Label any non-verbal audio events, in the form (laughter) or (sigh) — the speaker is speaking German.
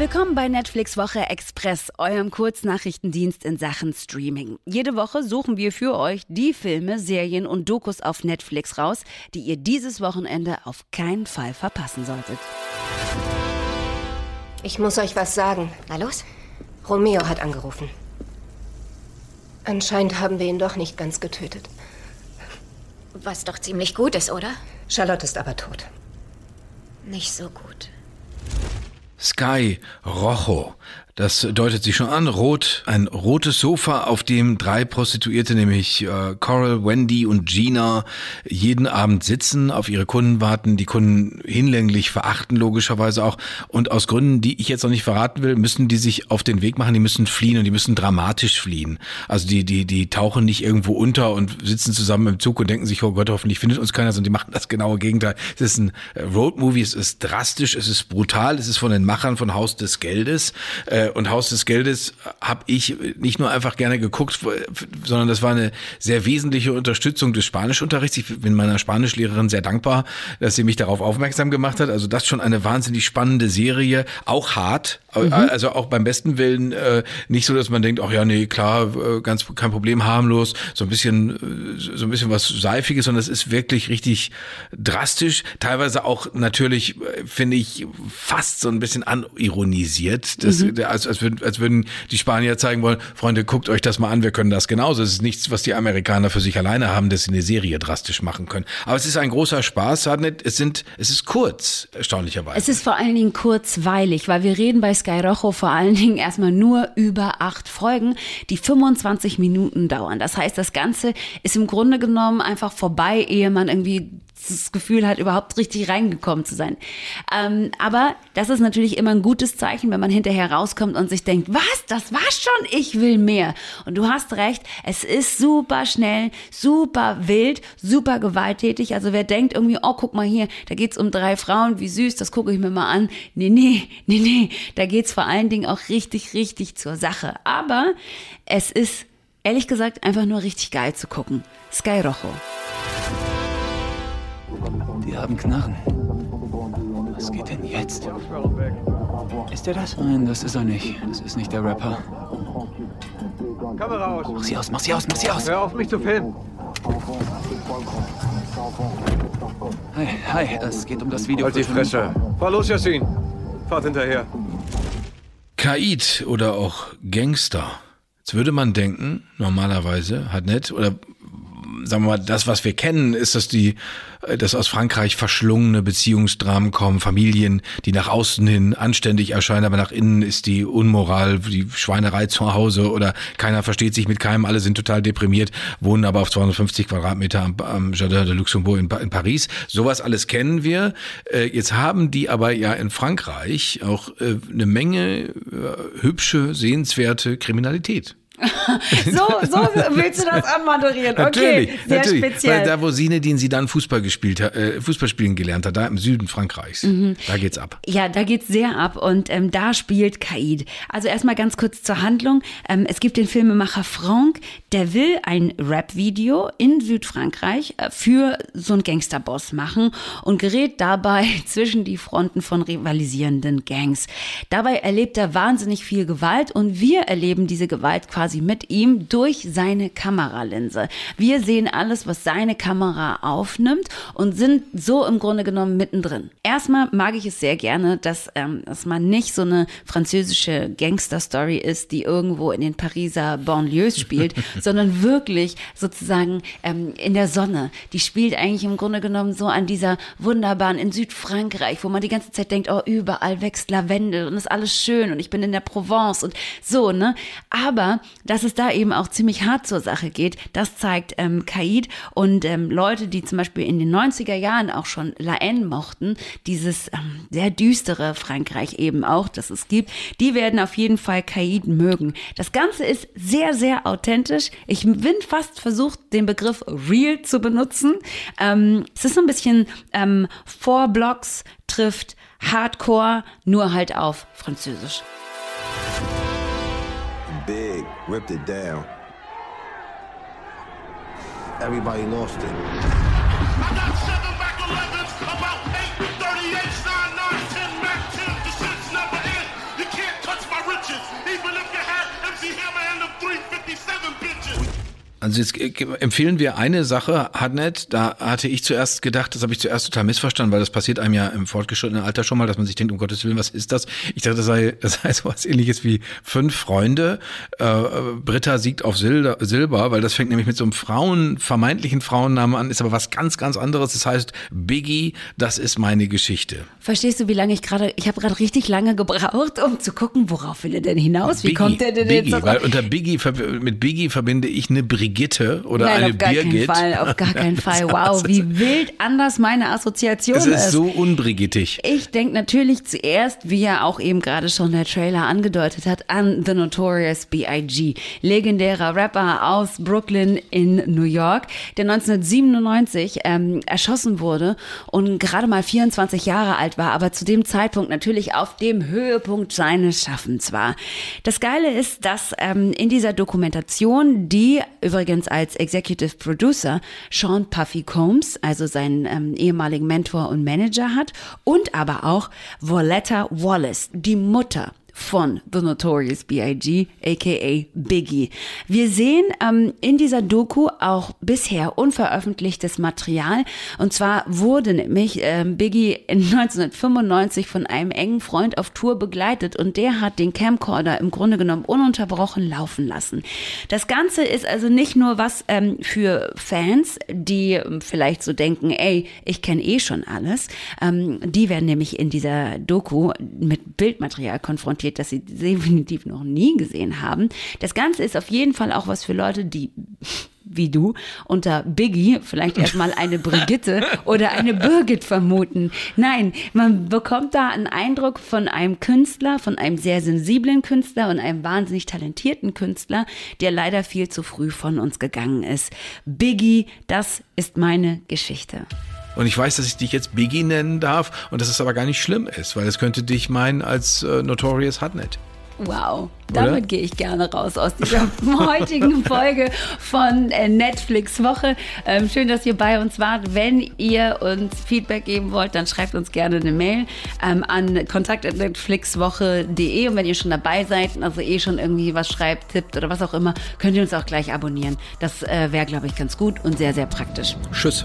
Willkommen bei Netflix Woche Express, eurem Kurznachrichtendienst in Sachen Streaming. Jede Woche suchen wir für euch die Filme, Serien und Dokus auf Netflix raus, die ihr dieses Wochenende auf keinen Fall verpassen solltet. Ich muss euch was sagen. Na los? Romeo hat angerufen. Anscheinend haben wir ihn doch nicht ganz getötet. Was doch ziemlich gut ist, oder? Charlotte ist aber tot. Nicht so gut. Sky Rojo. Das deutet sich schon an. Rot, ein rotes Sofa, auf dem drei Prostituierte, nämlich äh, Coral, Wendy und Gina, jeden Abend sitzen, auf ihre Kunden warten, die Kunden hinlänglich verachten, logischerweise auch. Und aus Gründen, die ich jetzt noch nicht verraten will, müssen die sich auf den Weg machen, die müssen fliehen und die müssen dramatisch fliehen. Also die, die, die tauchen nicht irgendwo unter und sitzen zusammen im Zug und denken sich, oh Gott, hoffentlich findet uns keiner, sondern die machen das genaue Gegenteil. Es ist ein äh, Roadmovie, es ist drastisch, es ist brutal, es ist von den Machern von Haus des Geldes. Äh, und Haus des Geldes habe ich nicht nur einfach gerne geguckt, sondern das war eine sehr wesentliche Unterstützung des Spanischunterrichts. Ich bin meiner Spanischlehrerin sehr dankbar, dass sie mich darauf aufmerksam gemacht hat. Also das schon eine wahnsinnig spannende Serie, auch hart, mhm. also auch beim besten Willen äh, nicht so, dass man denkt, ach ja, nee, klar, äh, ganz kein Problem, harmlos, so ein bisschen, äh, so ein bisschen was seifiges, sondern es ist wirklich richtig drastisch, teilweise auch natürlich, finde ich, fast so ein bisschen anironisiert. Das, mhm. als, als, würden, als würden die Spanier zeigen wollen, Freunde, guckt euch das mal an, wir können das genauso. Es ist nichts, was die Amerikaner für sich alleine haben, dass sie eine Serie drastisch machen können. Aber es ist ein großer Spaß, es sind, es ist kurz, erstaunlicherweise. Es ist vor allen Dingen kurzweilig, weil wir reden bei Sky Rojo vor allen Dingen erstmal nur über acht Folgen, die 25 Minuten dauern. Das heißt, das Ganze ist im Grunde genommen einfach vorbei, ehe man irgendwie das Gefühl hat, überhaupt richtig reingekommen zu sein. Ähm, aber das ist natürlich immer ein gutes Zeichen, wenn man hinterher rauskommt und sich denkt, was, das war schon, ich will mehr. Und du hast recht, es ist super schnell, super wild, super gewalttätig. Also wer denkt irgendwie, oh, guck mal hier, da geht's um drei Frauen, wie süß, das gucke ich mir mal an. Nee, nee, (laughs) nee, nee, da geht's vor allen Dingen auch richtig, richtig zur Sache. Aber es ist, ehrlich gesagt, einfach nur richtig geil zu gucken. Sky Rojo. Die haben Knarren. Was geht denn jetzt? Ist der das? Nein, das ist er nicht. Das ist nicht der Rapper. Kamera aus. Mach sie aus, mach sie aus, mach sie aus. Hör auf mich zu filmen. Hi, hi, es geht um das Video. Halt die Fresse. Fahr los, Yassin. Fahrt hinterher. Kaid oder auch Gangster. Jetzt würde man denken, normalerweise, hat nett, oder sagen wir mal, das, was wir kennen, ist, dass die, äh, dass aus Frankreich verschlungene Beziehungsdramen kommen, Familien, die nach außen hin anständig erscheinen, aber nach innen ist die Unmoral, die Schweinerei zu Hause oder keiner versteht sich mit keinem, alle sind total deprimiert, wohnen aber auf 250 Quadratmeter am, am Jardin de Luxembourg in, in Paris. Sowas alles kennen wir. Äh, jetzt haben die aber ja in Frankreich auch äh, eine Menge hübsche, sehenswerte Kriminalität. (laughs) so, so willst du das anmoderieren. Okay, natürlich, sehr natürlich. speziell. Weil da, wo Sinedin sie dann Fußball gespielt hat, äh, Fußball spielen gelernt hat, da im Süden Frankreichs, mhm. da geht's ab. Ja, da geht's sehr ab und ähm, da spielt Kaid. Also erstmal ganz kurz zur Handlung. Ähm, es gibt den Filmemacher Franck, der will ein Rap-Video in Südfrankreich äh, für so einen Gangsterboss machen und gerät dabei (laughs) zwischen die Fronten von rivalisierenden Gangs. Dabei erlebt er wahnsinnig viel Gewalt und wir erleben diese Gewalt quasi quasi mit ihm durch seine Kameralinse. Wir sehen alles, was seine Kamera aufnimmt und sind so im Grunde genommen mittendrin. Erstmal mag ich es sehr gerne, dass, ähm, dass man nicht so eine französische Gangster-Story ist, die irgendwo in den Pariser Banlieues spielt, (laughs) sondern wirklich sozusagen ähm, in der Sonne. Die spielt eigentlich im Grunde genommen so an dieser wunderbaren in Südfrankreich, wo man die ganze Zeit denkt, oh, überall wächst Lavendel und ist alles schön und ich bin in der Provence und so, ne? Aber dass es da eben auch ziemlich hart zur Sache geht. Das zeigt ähm, Kaid und ähm, Leute, die zum Beispiel in den 90er Jahren auch schon La Haine mochten, dieses ähm, sehr düstere Frankreich eben auch, das es gibt, die werden auf jeden Fall Kaid mögen. Das Ganze ist sehr, sehr authentisch. Ich bin fast versucht, den Begriff real zu benutzen. Ähm, es ist so ein bisschen ähm, Four Blocks trifft Hardcore, nur halt auf Französisch. Ripped it down. Everybody lost it. I got 7 back 11, about 8, 38, 9, 9, 10, 10. The shit's never. You can't touch my riches, even if you had MC Hammer and the 357 bitches. Also jetzt äh, empfehlen wir eine Sache, Hardnet, da hatte ich zuerst gedacht, das habe ich zuerst total missverstanden, weil das passiert einem ja im fortgeschrittenen Alter schon mal, dass man sich denkt, um Gottes Willen, was ist das? Ich dachte, das sei, das sei (laughs) sowas ähnliches wie Fünf Freunde. Äh, Britta siegt auf Silber, Silber, weil das fängt nämlich mit so einem Frauen, vermeintlichen Frauennamen an, ist aber was ganz, ganz anderes. Das heißt Biggie, das ist meine Geschichte. Verstehst du, wie lange ich gerade, ich habe gerade richtig lange gebraucht, um zu gucken, worauf will er denn hinaus? Wie Biggie, kommt er denn Biggie, jetzt weil unter Biggie, mit Biggie verbinde ich eine Brigitte oder Nein, eine auf gar Birgit. keinen Fall, auf gar keinen (laughs) Fall. Wow, wie wild anders meine Assoziation Es ist. ist so unbrigittig. Ich denke natürlich zuerst, wie ja auch eben gerade schon der Trailer angedeutet hat, an The Notorious B.I.G., legendärer Rapper aus Brooklyn in New York, der 1997 ähm, erschossen wurde und gerade mal 24 Jahre alt war, aber zu dem Zeitpunkt natürlich auf dem Höhepunkt seines Schaffens war. Das Geile ist, dass ähm, in dieser Dokumentation, die übrigens als Executive Producer Sean Puffy Combs, also seinen ähm, ehemaligen Mentor und Manager hat, und aber auch Voletta Wallace, die Mutter von The Notorious B.I.G., aka Biggie. Wir sehen ähm, in dieser Doku auch bisher unveröffentlichtes Material. Und zwar wurde nämlich ähm, Biggie in (laughs) 1995 von einem engen Freund auf Tour begleitet und der hat den Camcorder im Grunde genommen ununterbrochen laufen lassen. Das Ganze ist also nicht nur was ähm, für Fans, die ähm, vielleicht so denken, ey, ich kenne eh schon alles. Ähm, die werden nämlich in dieser Doku mit Bildmaterial konfrontiert, das sie definitiv noch nie gesehen haben. Das Ganze ist auf jeden Fall auch was für Leute, die wie du unter Biggie vielleicht erstmal eine Brigitte (laughs) oder eine Birgit vermuten. Nein, man bekommt da einen Eindruck von einem Künstler, von einem sehr sensiblen Künstler und einem wahnsinnig talentierten Künstler, der leider viel zu früh von uns gegangen ist. Biggie, das ist meine Geschichte. Und ich weiß, dass ich dich jetzt Biggie nennen darf und dass es aber gar nicht schlimm ist, weil es könnte dich meinen als äh, Notorious Hotnet. Wow, Oder? damit gehe ich gerne raus aus dieser (laughs) heutigen Folge von äh, Netflix Woche. Ähm, schön, dass ihr bei uns wart. Wenn ihr uns Feedback geben wollt, dann schreibt uns gerne eine Mail ähm, an kontakt.netflixwoche.de und wenn ihr schon dabei seid, also eh schon irgendwie was schreibt, tippt oder was auch immer, könnt ihr uns auch gleich abonnieren. Das äh, wäre, glaube ich, ganz gut und sehr, sehr praktisch. Tschüss.